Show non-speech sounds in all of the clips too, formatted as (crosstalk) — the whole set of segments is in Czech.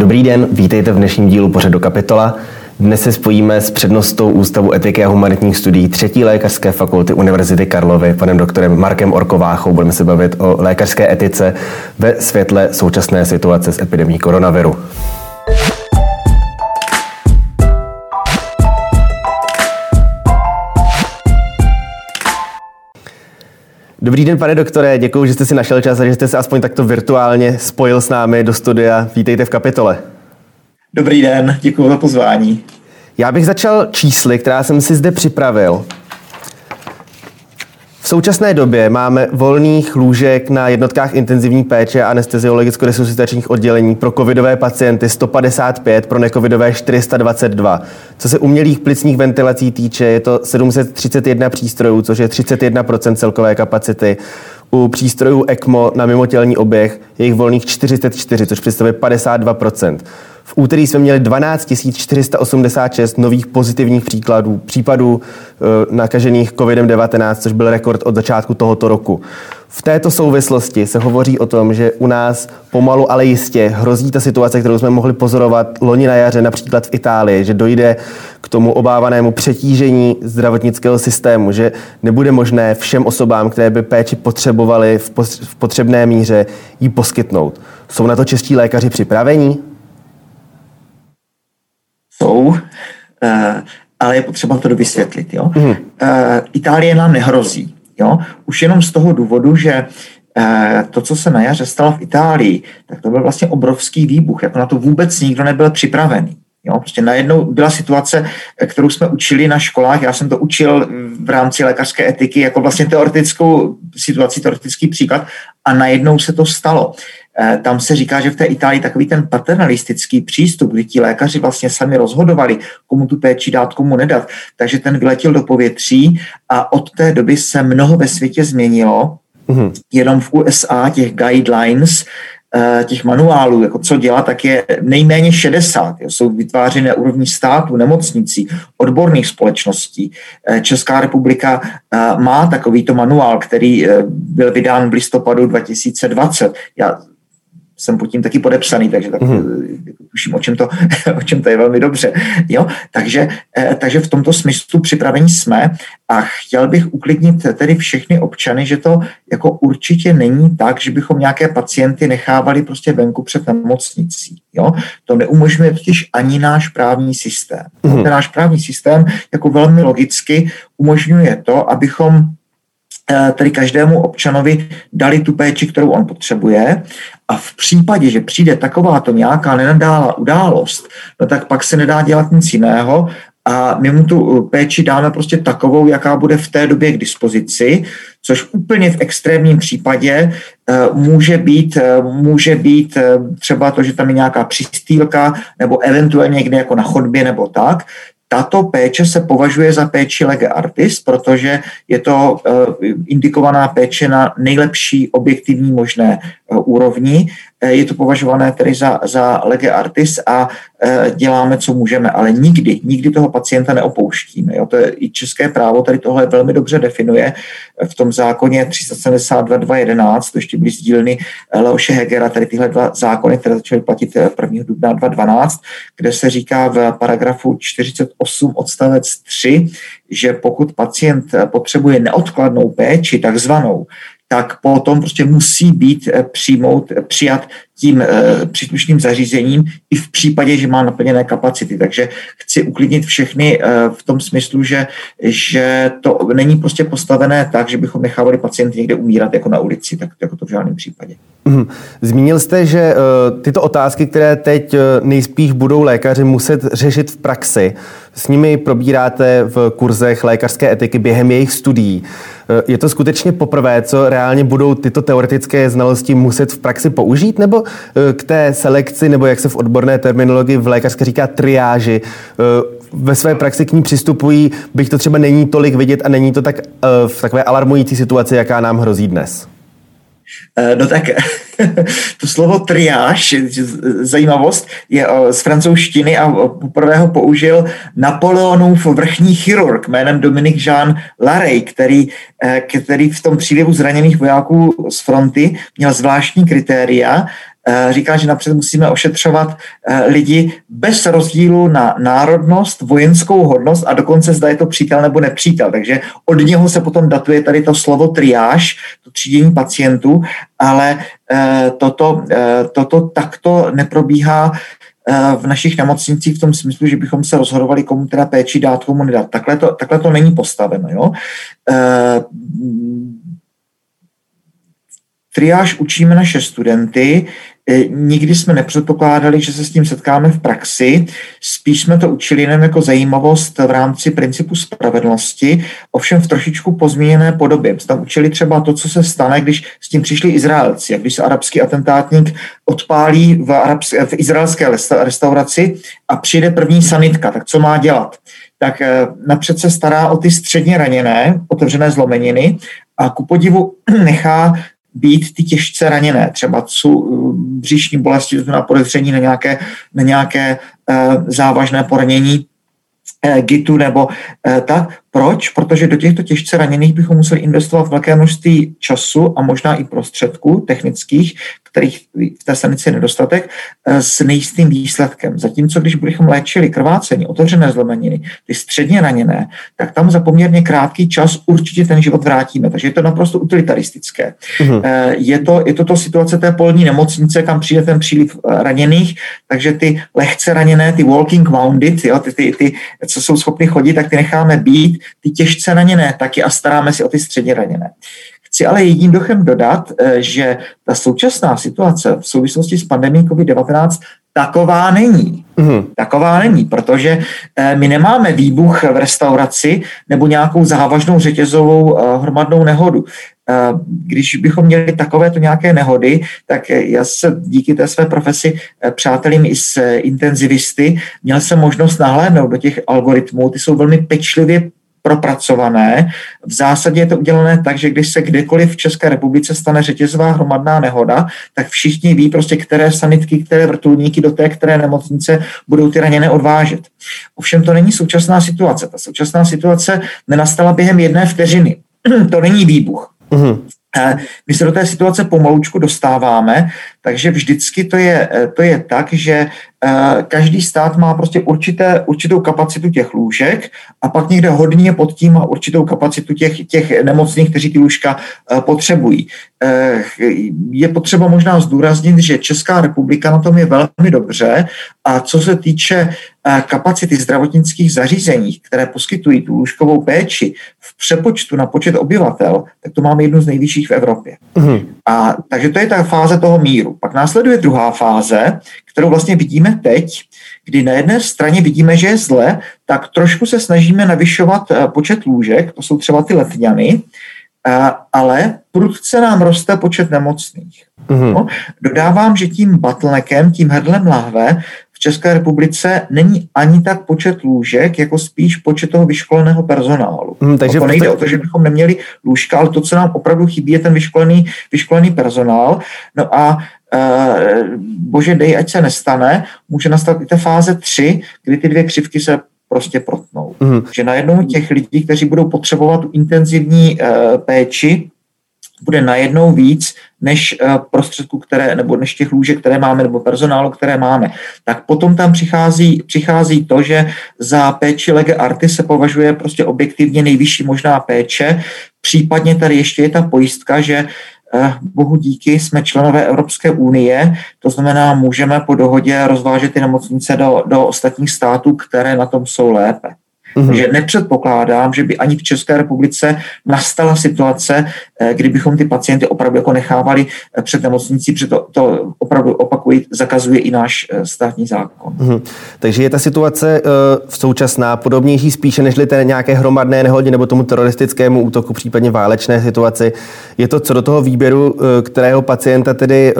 Dobrý den, vítejte v dnešním dílu pořadu Kapitola. Dnes se spojíme s přednostou Ústavu etiky a humanitních studií třetí lékařské fakulty Univerzity Karlovy, panem doktorem Markem Orkováchou. Budeme se bavit o lékařské etice ve světle současné situace s epidemí koronaviru. Dobrý den, pane doktore, děkuji, že jste si našel čas a že jste se aspoň takto virtuálně spojil s námi do studia. Vítejte v kapitole. Dobrý den, děkuji za pozvání. Já bych začal čísly, která jsem si zde připravil. Současné době máme volných lůžek na jednotkách intenzivní péče a anesteziologicko-resuscitačních oddělení pro covidové pacienty 155, pro necovidové 422. Co se umělých plicních ventilací týče, je to 731 přístrojů, což je 31% celkové kapacity. U přístrojů ECMO na mimotělní oběh je jich volných 44, což představuje 52%. V úterý jsme měli 12 486 nových pozitivních příkladů, případů e, nakažených COVID-19, což byl rekord od začátku tohoto roku. V této souvislosti se hovoří o tom, že u nás pomalu, ale jistě hrozí ta situace, kterou jsme mohli pozorovat loni na jaře, například v Itálii, že dojde k tomu obávanému přetížení zdravotnického systému, že nebude možné všem osobám, které by péči potřebovali v potřebné míře, ji poskytnout. Jsou na to čeští lékaři připravení? Jsou, eh, ale je potřeba to dovysvětlit. Jo? Mm. Itálie nám nehrozí. Jo? Už jenom z toho důvodu, že eh, to, co se na jaře stalo v Itálii, tak to byl vlastně obrovský výbuch. Jako na to vůbec nikdo nebyl připravený. Jo, prostě najednou byla situace, kterou jsme učili na školách, já jsem to učil v rámci lékařské etiky jako vlastně teoretickou situaci, teoretický příklad a najednou se to stalo. Eh, tam se říká, že v té Itálii takový ten paternalistický přístup, kdy ti lékaři vlastně sami rozhodovali, komu tu péči dát, komu nedat, takže ten vyletěl do povětří a od té doby se mnoho ve světě změnilo. Mm-hmm. Jenom v USA těch guidelines eh, těch manuálů, jako co dělat, tak je nejméně 60. Jsou vytvářeny na úrovni států, nemocnicí, odborných společností. Eh, Česká republika má takovýto manuál, který byl vydán v listopadu 2020. Já jsem pod tím taky podepsaný, takže tak mm-hmm. tuším, o čem, to, (laughs) o čem to je velmi dobře. Jo? Takže, eh, takže v tomto smyslu připravení jsme a chtěl bych uklidnit tedy všechny občany, že to jako určitě není tak, že bychom nějaké pacienty nechávali prostě venku před nemocnicí. Jo? To neumožňuje totiž ani náš právní systém. Mm-hmm. Ten náš právní systém jako velmi logicky umožňuje to, abychom tedy každému občanovi dali tu péči, kterou on potřebuje. A v případě, že přijde takováto nějaká nenadála událost, no tak pak se nedá dělat nic jiného a my mu tu péči dáme prostě takovou, jaká bude v té době k dispozici, což úplně v extrémním případě eh, může být, eh, může být třeba to, že tam je nějaká přistýlka nebo eventuálně někde jako na chodbě nebo tak, tato péče se považuje za péči lege artis, protože je to eh, indikovaná péče na nejlepší objektivní možné eh, úrovni je to považované tedy za, za lege artis a e, děláme, co můžeme, ale nikdy, nikdy toho pacienta neopouštíme. Jo? To je i české právo, tady tohle velmi dobře definuje v tom zákoně 372.2.11, to ještě byly sdílny Leoše Hegera, tady tyhle dva zákony, které začaly platit 1. dubna 2012, kde se říká v paragrafu 48 odstavec 3, že pokud pacient potřebuje neodkladnou péči, takzvanou, tak potom prostě musí být eh, přijmout, eh, přijat tím eh, příslušným zařízením i v případě, že má naplněné kapacity. Takže chci uklidnit všechny v tom smyslu, že, že to není prostě postavené tak, že bychom nechávali pacienty někde umírat jako na ulici, tak jako to v žádném případě. Mhm. Zmínil jste, že tyto otázky, které teď nejspíš budou lékaři muset řešit v praxi, s nimi probíráte v kurzech lékařské etiky během jejich studií. Je to skutečně poprvé, co reálně budou tyto teoretické znalosti muset v praxi použít, nebo eh, k té selekci, nebo jak se v odborné terminologii v lékařské říká triáži, eh, ve své praxi k ní přistupují, byť to třeba není tolik vidět a není to tak eh, v takové alarmující situaci, jaká nám hrozí dnes? No tak (laughs) to slovo triáž, zajímavost, je z francouzštiny a poprvé ho použil Napoleonův vrchní chirurg jménem Dominik Jean Larey, který, eh, který v tom přílivu zraněných vojáků z fronty měl zvláštní kritéria říká, že napřed musíme ošetřovat lidi bez rozdílu na národnost, vojenskou hodnost a dokonce zda je to přítel nebo nepřítel. Takže od něho se potom datuje tady to slovo triáž, to třídění pacientů, ale toto, toto takto neprobíhá v našich nemocnicích v tom smyslu, že bychom se rozhodovali, komu teda péči dát, komu nedat. Takhle to, takhle to není postaveno. Jo? triáž učíme naše studenty, nikdy jsme nepředpokládali, že se s tím setkáme v praxi, spíš jsme to učili jenom jako zajímavost v rámci principu spravedlnosti, ovšem v trošičku pozměněné podobě. Jsme tam učili třeba to, co se stane, když s tím přišli Izraelci, jak když se arabský atentátník odpálí v, arabské, v izraelské restauraci a přijde první sanitka, tak co má dělat? tak e, napřed se stará o ty středně raněné, otevřené zlomeniny a ku podivu (clears throat) nechá být ty těžce raněné, třeba jsou uh, břišní bolesti, na podezření na nějaké, na nějaké uh, závažné poranění uh, gitu nebo uh, tak. Proč? Protože do těchto těžce raněných bychom museli investovat velké množství času a možná i prostředků technických, kterých v té stanici je nedostatek, eh, s nejistým výsledkem. Zatímco když bychom léčili krvácení, otevřené zlomeniny, ty středně raněné, tak tam za poměrně krátký čas určitě ten život vrátíme. Takže je to naprosto utilitaristické. Uh-huh. Je, to, je to to situace té polní nemocnice, kam přijde ten příliv eh, raněných, takže ty lehce raněné, ty walking wounded, jo, ty, ty, ty, co jsou schopny chodit, tak ty necháme být, ty těžce raněné taky a staráme si o ty středně raněné. Chci ale jedním dochem dodat, eh, že ta současná situace v souvislosti s pandemí COVID-19 taková není. Mm. Taková není, protože eh, my nemáme výbuch v restauraci nebo nějakou závažnou řetězovou eh, hromadnou nehodu. Když bychom měli takovéto nějaké nehody, tak já se díky té své profesi přátelím i s intenzivisty, měl jsem možnost nahlédnout do těch algoritmů, ty jsou velmi pečlivě propracované. V zásadě je to udělané tak, že když se kdekoliv v České republice stane řetězová hromadná nehoda, tak všichni ví prostě, které sanitky, které vrtulníky do té které nemocnice budou ty raněné odvážet. Ovšem to není současná situace. Ta současná situace nenastala během jedné vteřiny. (clears throat) to není výbuch. Mm-hmm. My se do té situace pomalučku dostáváme, takže vždycky to je, to je tak, že Eh, každý stát má prostě určité, určitou kapacitu těch lůžek a pak někde hodně pod tím má určitou kapacitu těch, těch nemocných, kteří ty lůžka eh, potřebují. Eh, je potřeba možná zdůraznit, že Česká republika na tom je velmi dobře a co se týče kapacity zdravotnických zařízení, které poskytují tu lůžkovou péči v přepočtu na počet obyvatel, tak to máme jednu z nejvyšších v Evropě. Mm. A, takže to je ta fáze toho míru. Pak následuje druhá fáze, kterou vlastně vidíme teď, kdy na jedné straně vidíme, že je zle, tak trošku se snažíme navyšovat eh, počet lůžek, to jsou třeba ty letňany, eh, ale prudce nám roste počet nemocných. Mm-hmm. No, dodávám, že tím bottleneckem, tím hrdlem lahve České republice není ani tak počet lůžek, jako spíš počet toho vyškoleného personálu. Hmm, takže to nejde o to, že bychom neměli lůžka, ale to, co nám opravdu chybí, je ten vyškolený, vyškolený personál. No a e, bože dej, ať se nestane, může nastat i ta fáze 3, kdy ty dvě křivky se prostě protnou. Hmm. Že najednou těch lidí, kteří budou potřebovat tu intenzivní e, péči, bude najednou víc než eh, prostředků, které, nebo než těch lůžek, které máme, nebo personálu, které máme. Tak potom tam přichází, přichází to, že za péči lege arty se považuje prostě objektivně nejvyšší možná péče. Případně tady ještě je ta pojistka, že eh, bohu díky jsme členové Evropské unie, to znamená, můžeme po dohodě rozvážet ty nemocnice do, do ostatních států, které na tom jsou lépe. Mm-hmm. Takže nepředpokládám, že by ani v České republice nastala situace, eh, kdybychom ty pacienty opravdu jako nechávali eh, před nemocnicí, protože to, to opravdu opakuji, zakazuje i náš eh, státní zákon. Mm-hmm. Takže je ta situace v současná podobnější spíše než té nějaké hromadné nehodě nebo tomu teroristickému útoku, případně válečné situaci. Je to co do toho výběru, kterého pacienta tedy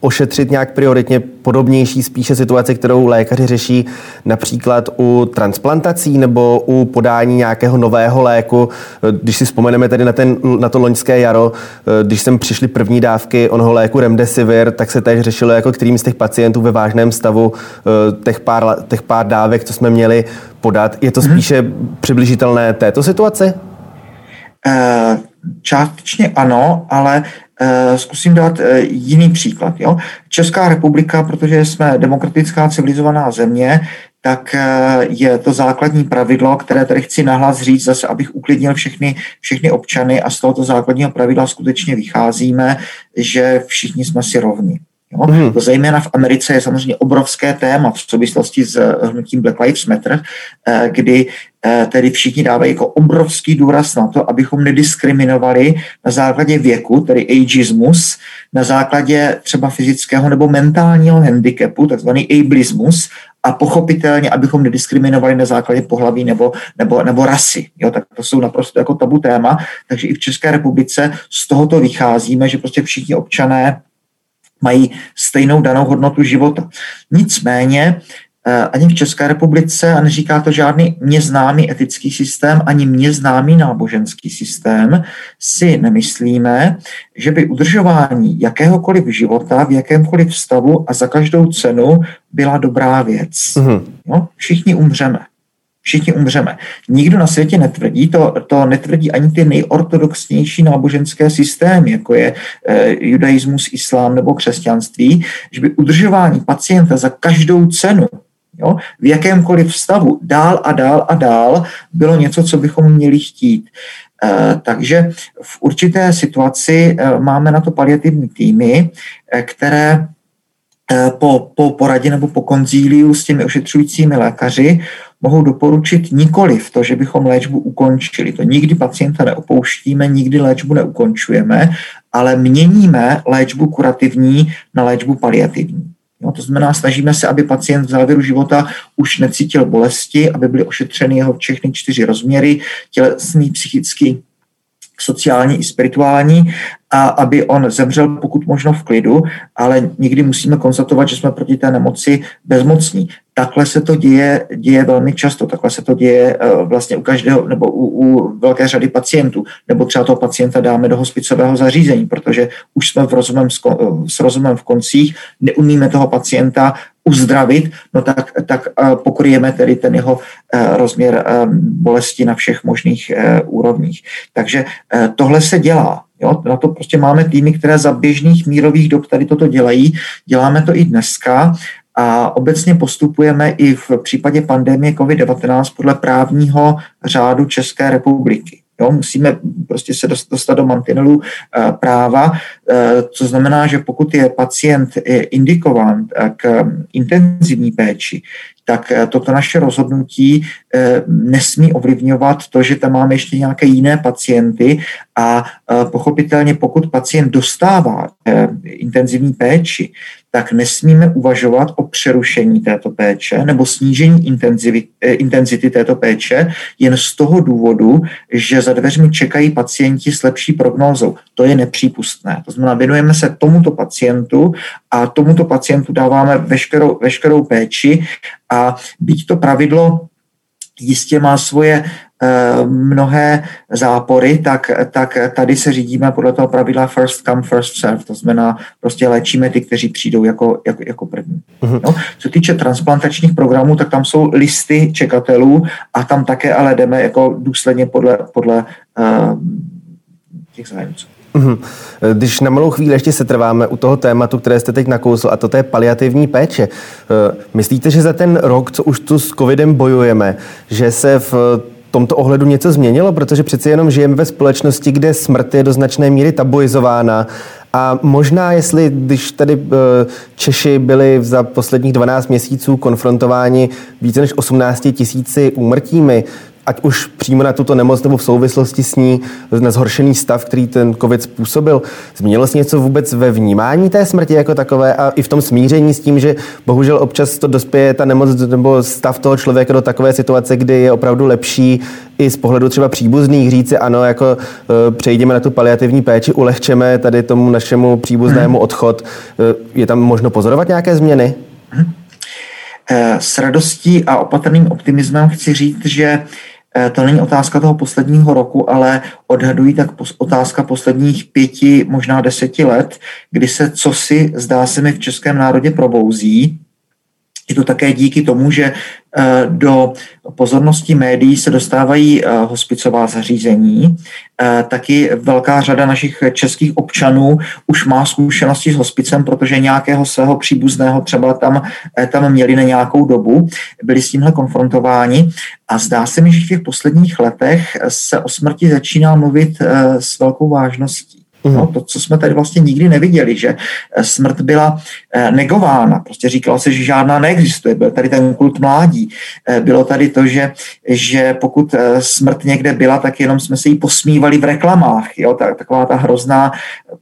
ošetřit nějak prioritně podobnější spíše situace, kterou lékaři řeší například u transplantací nebo u podání nějakého nového léku. Když si vzpomeneme tedy na, ten, na to loňské jaro, když sem přišly první dávky onoho léku Remdesivir, tak se teď řešilo, jako kterým z těch pacientů ve vážném stavu těch pár, těch pár dávek, co jsme měli podat. Je to mhm. spíše hmm. přibližitelné této situaci? Uh, částečně ano, ale zkusím dát jiný příklad. Jo? Česká republika, protože jsme demokratická civilizovaná země, tak je to základní pravidlo, které tady chci nahlas říct, zase abych uklidnil všechny, všechny občany a z tohoto základního pravidla skutečně vycházíme, že všichni jsme si rovni. Jo? Mm. To zejména v Americe je samozřejmě obrovské téma v souvislosti s eh, hnutím Black Lives Matter, eh, kdy eh, tedy všichni dávají jako obrovský důraz na to, abychom nediskriminovali na základě věku, tedy ageismus, na základě třeba fyzického nebo mentálního handicapu, takzvaný ableismus, a pochopitelně, abychom nediskriminovali na základě pohlaví nebo, nebo, nebo rasy. Jo, tak to jsou naprosto jako tabu téma. Takže i v České republice z tohoto vycházíme, že prostě všichni občané mají stejnou danou hodnotu života. Nicméně eh, ani v České republice, a neříká to žádný mě známý etický systém, ani mě známý náboženský systém, si nemyslíme, že by udržování jakéhokoliv života v jakémkoliv stavu a za každou cenu byla dobrá věc. Mm-hmm. Jo? Všichni umřeme všichni umřeme. Nikdo na světě netvrdí, to, to netvrdí ani ty nejortodoxnější náboženské systémy, jako je e, judaismus, islám nebo křesťanství, že by udržování pacienta za každou cenu jo, v jakémkoliv stavu dál a dál a dál bylo něco, co bychom měli chtít. E, takže v určité situaci e, máme na to paliativní týmy, e, které po, po poradě nebo po konzíliu s těmi ošetřujícími lékaři mohou doporučit nikoli v to, že bychom léčbu ukončili. To nikdy pacienta neopouštíme, nikdy léčbu neukončujeme, ale měníme léčbu kurativní na léčbu paliativní. Jo, to znamená, snažíme se, aby pacient v závěru života už necítil bolesti, aby byly ošetřeny jeho všechny čtyři rozměry, tělesný, psychický, sociální i spirituální a aby on zemřel pokud možno v klidu, ale někdy musíme konstatovat, že jsme proti té nemoci bezmocní. Takhle se to děje, děje velmi často, takhle se to děje eh, vlastně u každého nebo u, u velké řady pacientů, nebo třeba toho pacienta dáme do hospicového zařízení, protože už jsme v rozumem, s rozumem v koncích, neumíme toho pacienta uzdravit, no tak, tak eh, pokryjeme tedy ten jeho eh, rozměr bolesti na všech možných úrovních. Takže tohle se dělá. Jo, na to prostě máme týmy, které za běžných mírových dob tady toto dělají. Děláme to i dneska a obecně postupujeme i v případě pandemie COVID-19 podle právního řádu České republiky. Jo, musíme prostě se dostat do mantinelu eh, práva, eh, co znamená, že pokud je pacient indikován k intenzivní péči, tak eh, toto naše rozhodnutí eh, nesmí ovlivňovat to, že tam máme ještě nějaké jiné pacienty a eh, pochopitelně pokud pacient dostává intenzivní péči, tak nesmíme uvažovat o přerušení této péče nebo snížení intenzity této péče jen z toho důvodu, že za dveřmi čekají pacienti s lepší prognózou. To je nepřípustné. To znamená, věnujeme se tomuto pacientu a tomuto pacientu dáváme veškerou, veškerou péči a byť to pravidlo jistě má svoje e, mnohé zápory, tak, tak tady se řídíme podle toho pravidla first come, first serve. To znamená, prostě léčíme ty, kteří přijdou jako, jako, jako první. Uh-huh. No, co týče transplantačních programů, tak tam jsou listy čekatelů a tam také ale jdeme jako důsledně podle, podle uh, těch zájemců. Mhm. Když na malou chvíli ještě se trváme u toho tématu, které jste teď nakousl, a to je paliativní péče. Eh, myslíte, že za ten rok, co už tu s covidem bojujeme, že se v tomto ohledu něco změnilo? Protože přeci jenom žijeme ve společnosti, kde smrt je do značné míry tabuizována a možná, jestli, když tady eh, Češi byli za posledních 12 měsíců konfrontováni více než 18 tisíci úmrtími, ať už přímo na tuto nemoc nebo v souvislosti s ní, na zhoršený stav, který ten COVID způsobil. Změnilo se něco vůbec ve vnímání té smrti jako takové a i v tom smíření s tím, že bohužel občas to dospěje ta nemoc nebo stav toho člověka do takové situace, kdy je opravdu lepší i z pohledu třeba příbuzných říci ano, jako uh, přejdeme na tu paliativní péči, ulehčeme tady tomu našemu příbuznému mhm. odchod. Uh, je tam možno pozorovat nějaké změny? Eh, s radostí a opatrným optimismem chci říct, že Eh, to není otázka toho posledního roku, ale odhadují tak otázka posledních pěti, možná deseti let, kdy se co si zdá se mi v českém národě probouzí Je to také díky tomu, že eh, do pozornosti médií se dostávají eh, hospicová zařízení. Eh, taky velká řada našich českých občanů už má zkušenosti s hospicem, protože nějakého svého příbuzného třeba tam, tam měli na nějakou dobu, byli s tímhle konfrontováni a zdá se mi, že v těch posledních letech se o smrti začíná mluvit s velkou vážností. No, to, co jsme tady vlastně nikdy neviděli, že eh, smrt byla eh, negována. Prostě říkalo se, že žádná neexistuje. Byl tady ten kult mládí. Eh, bylo tady to, že, že pokud smrt někde byla, tak jenom jsme se jí posmívali v reklamách. Jo? Tak, taková ta hrozná,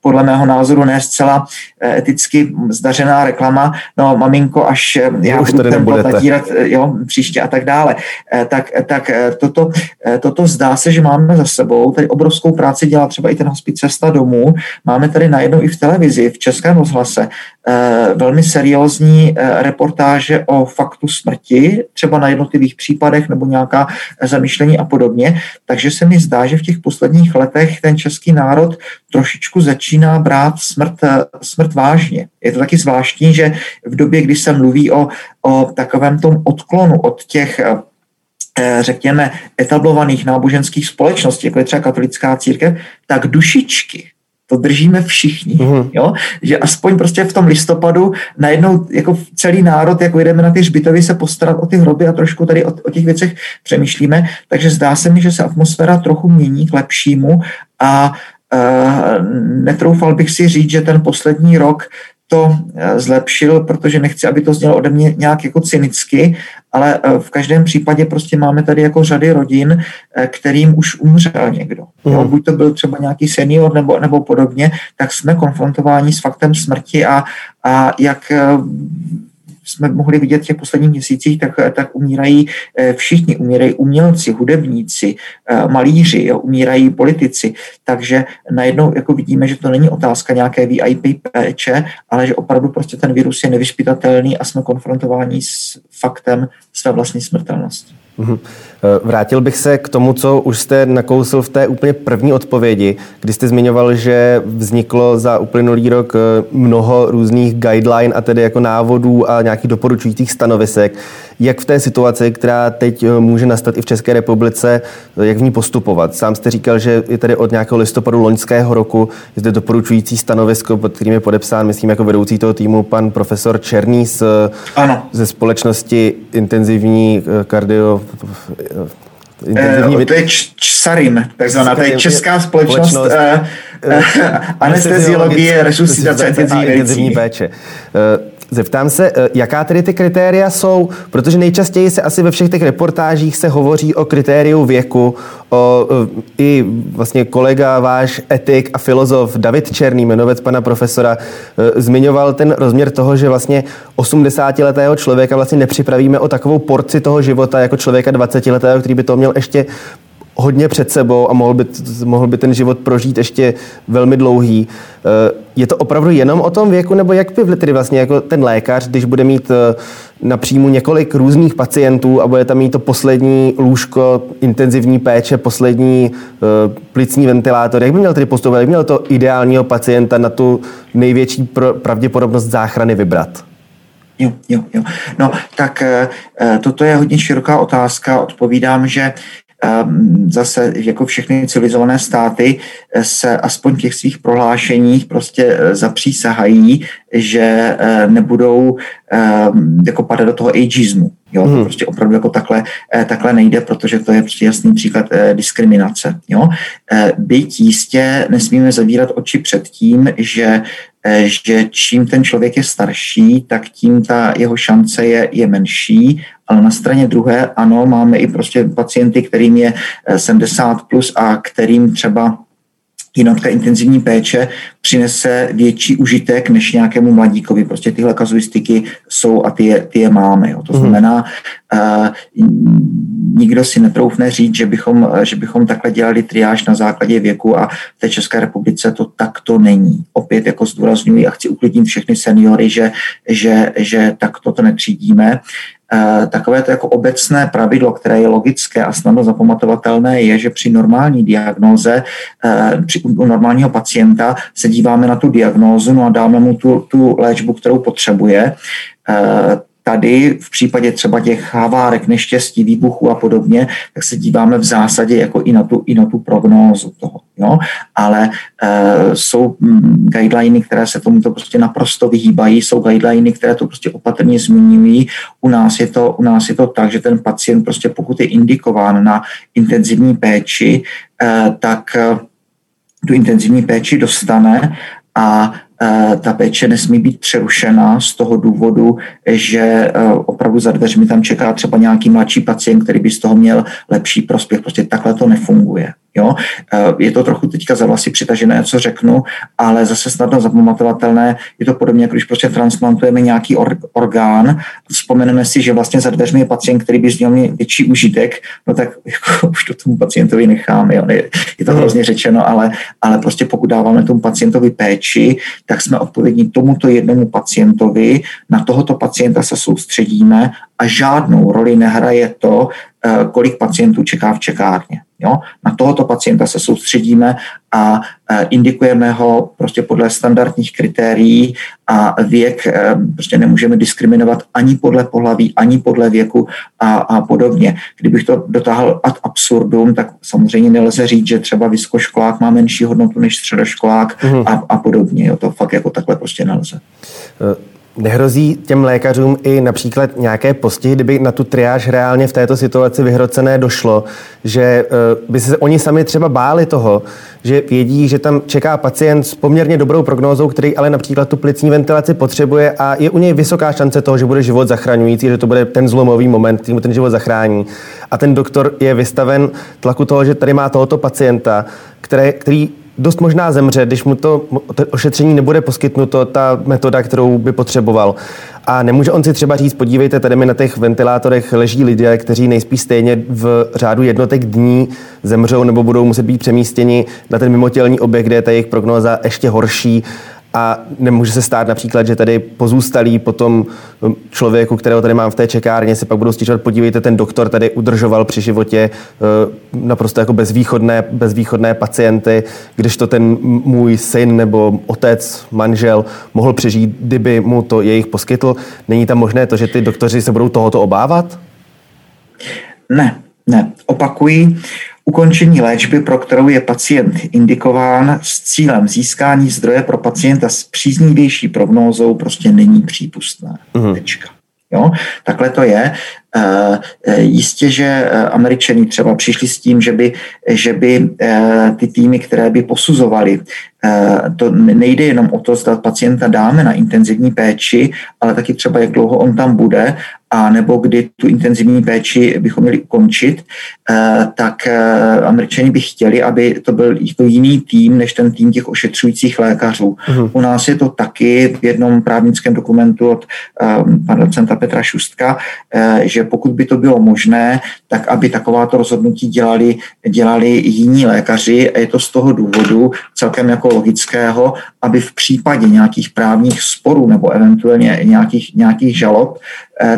podle mého názoru, ne zcela eticky zdařená reklama. No, maminko, až já už budu ten natírat jo, příště a tak dále. Tak, tak toto, toto zdá se, že máme za sebou. Tady obrovskou práci dělá třeba i ten hospic Cesta domů, domů. Máme tady najednou i v televizi, v Českém rozhlase, eh, velmi seriózní eh, reportáže o faktu smrti, třeba na jednotlivých případech nebo nějaká zamýšlení a podobně. Takže se mi zdá, že v těch posledních letech ten český národ trošičku začíná brát smrt, eh, smrt vážně. Je to taky zvláštní, že v době, kdy se mluví o, o takovém tom odklonu od těch řekněme, etablovaných náboženských společností, jako je třeba katolická církev, tak dušičky to držíme všichni, mm. jo? že aspoň prostě v tom listopadu najednou jako celý národ, jako jdeme na ty hřbitovy se postarat o ty hroby a trošku tady o, o těch věcech přemýšlíme, takže zdá se mi, že se atmosféra trochu mění k lepšímu a uh, netroufal bych si říct, že ten poslední rok to eh, zlepšil, protože nechci, aby to znělo ode mě nějak jako cynicky, ale eh, v každém případě prostě máme tady jako řady rodin, eh, kterým už umřel někdo. Mm. Jo, buď to byl třeba nějaký senior nebo, nebo podobně, tak jsme konfrontováni s faktem smrti a, a jak jsme mohli vidět v těch posledních měsících, tak, tak umírají eh, všichni. Umírají umělci, hudebníci, eh, malíři, jo, umírají politici. Takže najednou jako vidíme, že to není otázka nějaké VIP péče, ale že opravdu prostě ten virus je nevyšpitatelný a jsme konfrontováni s faktem své vlastní smrtelnosti. Mhm. Eh, vrátil bych se k tomu, co už jste nakousl v té úplně první odpovědi, kdy jste zmiňoval, že vzniklo za uplynulý rok eh, mnoho různých guideline a tedy jako návodů a nějakých doporučujících stanovisek. Jak v té situaci, která teď eh, může nastat i v České republice, jak v ní postupovat? Sám jste říkal, že je tady od nějakého listopadu loňského roku je zde doporučující stanovisko, pod kterým je podepsán, myslím, jako vedoucí toho týmu pan profesor Černý z, ano. ze společnosti intenzivní kardio intenzivní... Eh, to je ČSARIM, takzvaná, to je Česká společnost, společnost (laughs) uh, uh, anesteziologie, resuscitace intenzivní péče. Zeptám se, jaká tedy ty kritéria jsou, protože nejčastěji se asi ve všech těch reportážích se hovoří o kritériu věku, o, i vlastně kolega váš etik a filozof David Černý, jmenovec pana profesora, zmiňoval ten rozměr toho, že vlastně 80-letého člověka vlastně nepřipravíme o takovou porci toho života jako člověka 20-letého, který by to měl ještě hodně před sebou a mohl by, mohl by ten život prožít ještě velmi dlouhý. Eh, je to opravdu jenom o tom věku, nebo jak by tedy vlastně jako ten lékař, když bude mít eh, na příjmu několik různých pacientů a bude tam mít to poslední lůžko intenzivní péče, poslední uh, plicní ventilátor, jak by měl tedy postupovat, jak by měl to ideálního pacienta na tu největší pravděpodobnost záchrany vybrat? Jo, jo, jo. No, tak toto je hodně široká otázka. Odpovídám, že zase jako všechny civilizované státy eh, se aspoň v těch svých prohlášeních prostě eh, zapřísahají, že eh, nebudou ehm, jako padat do toho ageismu. Jo, to hmm. prostě opravdu jako takhle, takhle nejde, protože to je prostě jasný příklad diskriminace. Jo. Byť jistě nesmíme zavírat oči před tím, že že čím ten člověk je starší, tak tím ta jeho šance je, je menší ale na straně druhé, ano, máme i prostě pacienty, kterým je 70 eh, plus a kterým třeba jednotka intenzivní péče přinese větší užitek než nějakému mladíkovi. Prostě tyhle kazuistiky jsou a ty je, ty je máme. Jo. To mhm. znamená, uh, nikdo si netroufne říct, že bychom, že bychom takhle dělali triáž na základě věku a v té České republice to takto není. Opět jako zdůrazňuji a chci uklidnit všechny seniory, že, že, že takto to netřídíme. Eh, takové to jako obecné pravidlo, které je logické a snadno zapamatovatelné, je, že při normální diagnóze, eh, při u normálního pacienta se díváme na tu diagnózu no a dáme mu tu, tu léčbu, kterou potřebuje. Eh, tady v případě třeba těch havárek, neštěstí, výbuchů a podobně, tak se díváme v zásadě jako i na tu, i na tu prognózu toho. Jo? Ale uh, jsou mm, guideliny, které se tomuto prostě naprosto vyhýbají, jsou guideliny, které to prostě opatrně zmiňují. U nás je to, u nás je to tak, že ten pacient prostě pokud je indikován na intenzivní péči, uh, tak uh, tu intenzivní péči dostane a Eh, ta péče nesmí být přerušena z toho důvodu, že eh, opravdu za dveřmi tam čeká třeba nějaký mladší pacient, který by z toho měl lepší prospěch. Prostě takhle to nefunguje. Jo? Eh, je to trochu teďka za vlasy přitažené, co řeknu, ale zase snadno zapamatovatelné. Je to podobně, jako když prostě transplantujeme nějaký or- orgán, vzpomeneme si, že vlastně za dveřmi je pacient, který by z něho měl větší užitek, no tak (laughs) jako už to tomu pacientovi necháme. Jo? Je to hrozně řečeno, ale, ale prostě pokud dáváme tomu pacientovi péči, tak jsme odpovědní tomuto jednomu pacientovi, na tohoto pacienta se soustředíme a žádnou roli nehraje to, eh, kolik pacientů čeká v čekárně. Jo? Na tohoto pacienta se soustředíme a e, indikujeme ho prostě podle standardních kritérií a věk e, prostě nemůžeme diskriminovat ani podle pohlaví, ani podle věku a, a podobně. Kdybych to dotáhl ad absurdum, tak samozřejmě nelze říct, že třeba vysokoškolák má menší hodnotu než středoškolák mm. a, a podobně. Jo? To fakt jako takhle prostě nelze. Uh. Nehrozí těm lékařům i například nějaké postihy, kdyby na tu triáž reálně v této situaci vyhrocené došlo, že eh, by se oni sami třeba báli toho, že vědí, že tam čeká pacient s poměrně dobrou prognózou, který ale například tu plicní ventilaci potřebuje a je u něj vysoká šance toho, že bude život zachraňující, že to bude ten zlomový moment, který mu ten život zachrání. A ten doktor je vystaven tlaku toho, že tady má tohoto pacienta, které, který dost možná zemře, když mu to, ošetření nebude poskytnuto, ta metoda, kterou by potřeboval. A nemůže on si třeba říct, podívejte, tady mi na těch ventilátorech leží lidé, kteří nejspíš stejně v řádu jednotek dní zemřou nebo budou muset být přemístěni na ten mimotělní objekt, kde je ta jejich prognóza ještě horší a nemůže se stát například, že tady pozůstalí potom um, člověku, kterého tady mám v té čekárně, se pak budou stěžovat, podívejte, ten doktor tady udržoval při životě uh, naprosto jako bezvýchodné, bezvýchodné pacienty, když to ten můj syn nebo otec, manžel mohl přežít, kdyby mu to jejich poskytl. Není tam možné to, že ty doktoři se budou tohoto obávat? Ne, ne. Opakují, ukončení léčby, pro kterou je pacient indikován s cílem získání zdroje pro pacienta s příznivější prognózou, prostě není přípustné. Uh-huh. Tečka. Jo? Takhle to je. Eh, eh, jistě, že eh, američani třeba přišli s tím, že by, že by ty týmy, které by posuzovaly, to nejde jenom o to, zda pacienta dáme na intenzivní péči, ale taky třeba, jak dlouho on tam bude a nebo kdy tu intenzivní péči bychom měli ukončit, tak američani by chtěli, aby to byl to jiný tým, než ten tým těch ošetřujících lékařů. Uh-huh. U nás je to taky v jednom právnickém dokumentu od pana docenta Petra Šustka, že pokud by to bylo možné, tak aby takováto rozhodnutí dělali, dělali jiní lékaři. A je to z toho důvodu celkem jako logického, aby v případě nějakých právních sporů nebo eventuálně nějakých, nějakých žalob,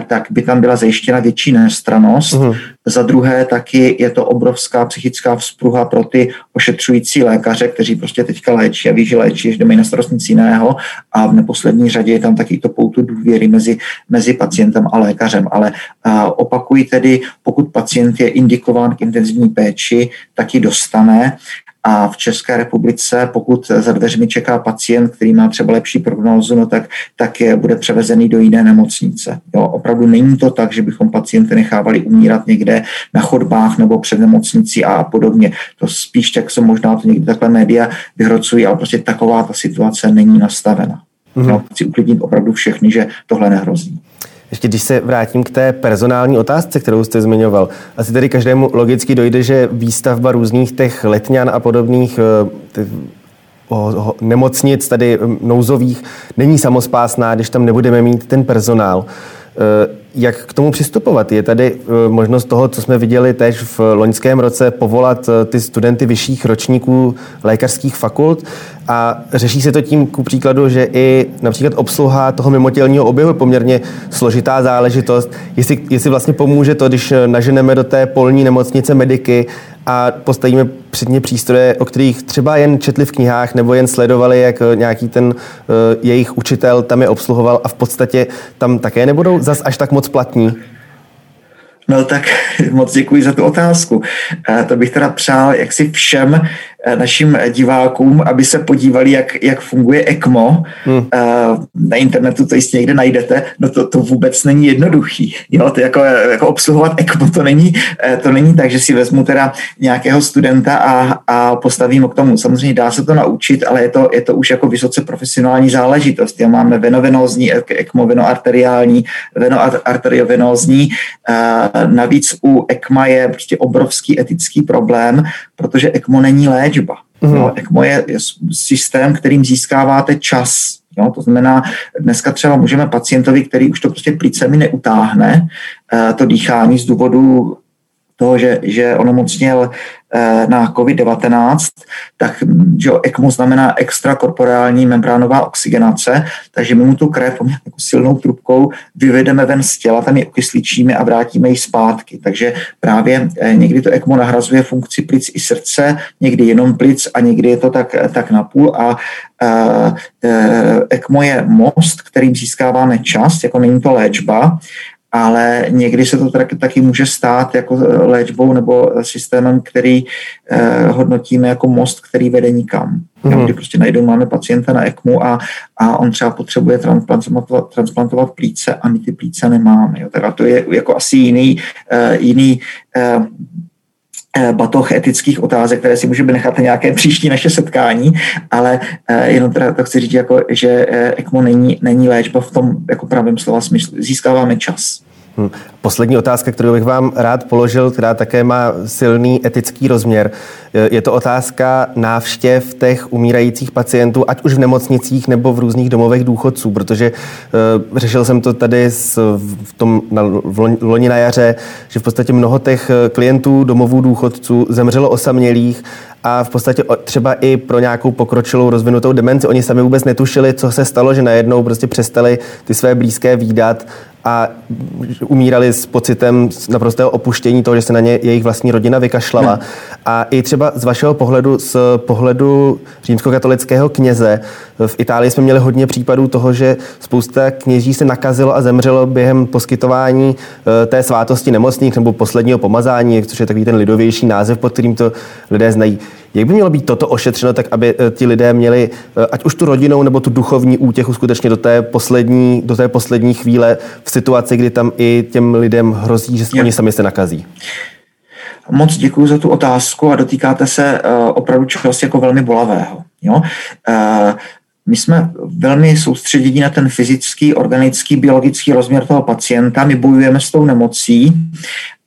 tak by tam byla zajištěna větší nestranost. Uh-huh. Za druhé taky je to obrovská psychická vzpruha pro ty ošetřující lékaře, kteří prostě teďka léčí a ví, že léčí, že mají na starost nic jiného a v neposlední řadě je tam taky to poutu důvěry mezi, mezi pacientem a lékařem. Ale uh, opakuji tedy, pokud pacient je indikován k intenzivní péči, tak ji dostane a v České republice, pokud za dveřmi čeká pacient, který má třeba lepší prognózu, no tak, tak je, bude převezený do jiné nemocnice. Jo, opravdu není to tak, že bychom pacienty nechávali umírat někde na chodbách nebo před nemocnicí a podobně. To spíš tak se možná to někdy takhle média vyhrocují, ale prostě taková ta situace není nastavena. Mm-hmm. No, chci uklidnit opravdu všechny, že tohle nehrozí. Ještě když se vrátím k té personální otázce, kterou jste zmiňoval. Asi tady každému logicky dojde, že výstavba různých těch letňan a podobných eh, nemocnic, tady hm, nouzových, není samospásná, když tam nebudeme mít ten personál. Eh, jak k tomu přistupovat? Je tady eh, možnost toho, co jsme viděli teď v loňském roce, povolat eh, ty studenty vyšších ročníků lékařských fakult a řeší se to tím ku příkladu, že i například obsluha toho mimotělního oběhu je poměrně složitá záležitost. Jestli, jestli vlastně pomůže to, když naženeme do té polní nemocnice mediky a postavíme předně přístroje, o kterých třeba jen četli v knihách nebo jen sledovali, jak nějaký ten uh, jejich učitel tam je obsluhoval a v podstatě tam také nebudou zas až tak moc platní? No tak (laughs) moc děkuji za tu otázku. To bych teda přál jaksi všem Eh, našim divákům, aby se podívali, jak, jak funguje ECMO. Hmm. Eh, na internetu to jistě někde najdete. No to, to vůbec není jednoduchý. Jo, to jako, jako obsluhovat ECMO to není, eh, to není tak, že si vezmu teda nějakého studenta a, a postavím ho k tomu. Samozřejmě dá se to naučit, ale je to, je to už jako vysoce profesionální záležitost. Já máme venovenózní ECMO, venoarteriální, venoarteriovenózní. Navíc u ECMA je prostě obrovský etický problém, protože ECMO není léč léčba. Mm-hmm. No, ECMO je, je systém, kterým získáváte čas. Jo? To znamená, dneska třeba můžeme pacientovi, který už to prostě plícemi neutáhne, eh, to dýchání z důvodu toho, že, že onemocněl Eh, na COVID-19, tak že ECMO znamená extrakorporální membránová oxygenace, takže my mu tu krev jako silnou trubkou vyvedeme ven z těla, tam ji okysličíme a vrátíme ji zpátky. Takže právě eh, někdy to ECMO nahrazuje funkci plic i srdce, někdy jenom plic a někdy je to tak, tak napůl a ECMO eh, je most, kterým získáváme čas, jako není to léčba, ale někdy se to taky, taky může stát jako léčbou nebo systémem, který eh, hodnotíme jako most, který vede nikam. Mm. Kdy prostě najdou, máme pacienta na ECMU a, a on třeba potřebuje transplantovat, transplantovat plíce a my ty plíce nemáme. Jo. Teda to je jako asi jiný, eh, jiný eh, eh batoh etických otázek, které si můžeme nechat na nějaké příští naše setkání, ale eh, jenom teda to chci říct, jako, že eh, ECMO není, není léčba v tom jako pravém slova smyslu. Získáváme čas. Hm. Poslední otázka, kterou bych vám rád položil, která také má silný etický rozměr. Je to otázka návštěv těch umírajících pacientů, ať už v nemocnicích nebo v různých domovech důchodců, protože uh, řešil jsem to tady s, v tom na, v loni na jaře, že v podstatě mnoho těch klientů domovů důchodců zemřelo osamělých a v podstatě třeba i pro nějakou pokročilou rozvinutou demenci. Oni sami vůbec netušili, co se stalo, že najednou prostě přestali ty své blízké výdat a umírali s pocitem naprostého opuštění toho, že se na ně jejich vlastní rodina vykašlala. Hmm. A i třeba z vašeho pohledu, z pohledu římskokatolického kněze, v Itálii jsme měli hodně případů toho, že spousta kněží se nakazilo a zemřelo během poskytování eh, té svátosti nemocných nebo posledního pomazání, což je takový ten lidovější název, pod kterým to lidé znají. Jak by mělo být toto ošetřeno, tak aby eh, ti lidé měli, eh, ať už tu rodinou nebo tu duchovní útěchu skutečně do té poslední, do té poslední chvíle v situaci, kdy tam i těm lidem hrozí, že je. oni sami se nakazí? Moc děkuji za tu otázku a dotýkáte se uh, opravdu čehosi jako velmi bolavého. Jo? My jsme velmi soustředěni na ten fyzický, organický, biologický rozměr toho pacienta. My bojujeme s tou nemocí,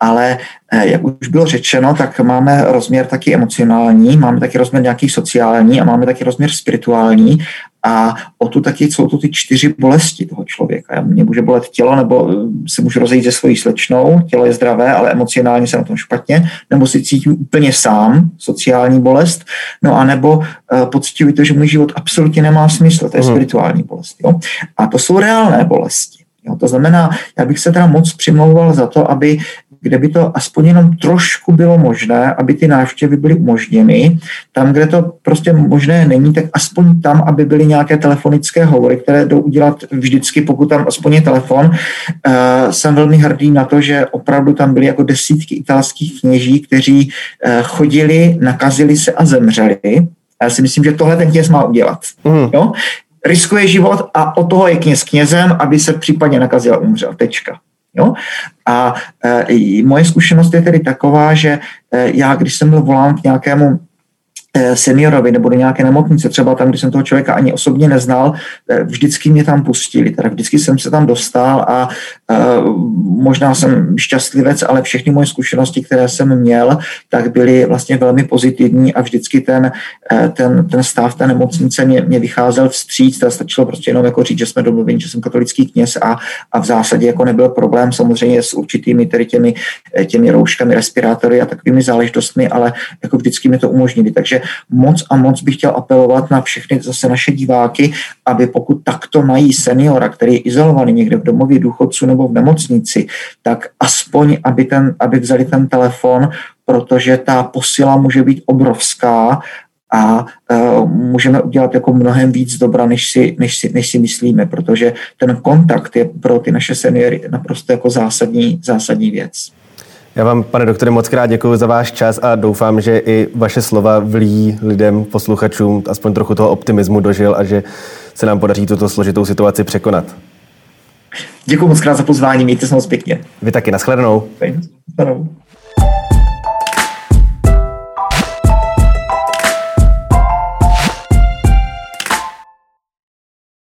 ale eh, jak už bylo řečeno, tak máme rozměr taky emocionální, máme taky rozměr nějaký sociální a máme taky rozměr spirituální a o tu taky jsou to ty čtyři bolesti toho člověka. Mě může bolet tělo, nebo eh, se může rozejít se svojí slečnou, tělo je zdravé, ale emocionálně se na tom špatně, nebo si cítím úplně sám, sociální bolest, no a nebo uh, pocituji to, že můj život absolutně nemá smysl, to je hmm. spirituální bolest. Jo? A to jsou reálné bolesti. Jo, to znamená, já bych se teda moc přimlouval za to, aby kde by to aspoň jenom trošku bylo možné, aby ty návštěvy byly umožněny. Tam, kde to prostě možné není, tak aspoň tam, aby byly nějaké telefonické hovory, které jdou udělat vždycky, pokud tam aspoň je telefon. Uh, jsem velmi hrdý na to, že opravdu tam byly jako desítky italských kněží, kteří uh, chodili, nakazili se a zemřeli. Já si myslím, že tohle ten kněz má udělat. Mm. Jo? riskuje život a o toho je kněz knězem, aby se případně nakazil a umřel. Tečka. Jo? A e, moje zkušenost je tedy taková, že e, já, když jsem byl volán k nějakému seniorovi nebo do nějaké nemocnice, třeba tam, když jsem toho člověka ani osobně neznal, eh, vždycky mě tam pustili, teda vždycky jsem se tam dostal a uh, možná jsem šťastlivec, ale všechny moje zkušenosti, které jsem měl, tak byly vlastně velmi pozitivní a vždycky ten, ten, ten stav té nemocnice mě, mě vycházel vstříc, teda stačilo prostě jenom jako říct, že jsme domluveni, že jsem katolický kněz a, a v zásadě jako nebyl problém samozřejmě s určitými tedy těmi, těmi rouškami, respirátory a takovými záležitostmi, ale jako vždycky mi to umožnili. Takže moc a moc bych chtěl apelovat na všechny zase naše diváky, aby pokud takto mají seniora, který je izolovaný někde v domově důchodců nebo v nemocnici, tak aspoň, aby, ten, aby vzali ten telefon, protože ta posila může být obrovská a uh, můžeme udělat jako mnohem víc dobra, než si, než, si, než si myslíme, protože ten kontakt je pro ty naše seniory naprosto jako zásadní, zásadní věc. Já vám, pane doktore, moc krát děkuji za váš čas a doufám, že i vaše slova vlí lidem, posluchačům, aspoň trochu toho optimismu dožil a že se nám podaří tuto složitou situaci překonat. Děkuji moc krát za pozvání, mějte se moc pěkně. Vy taky, nashledanou. Nashledanou.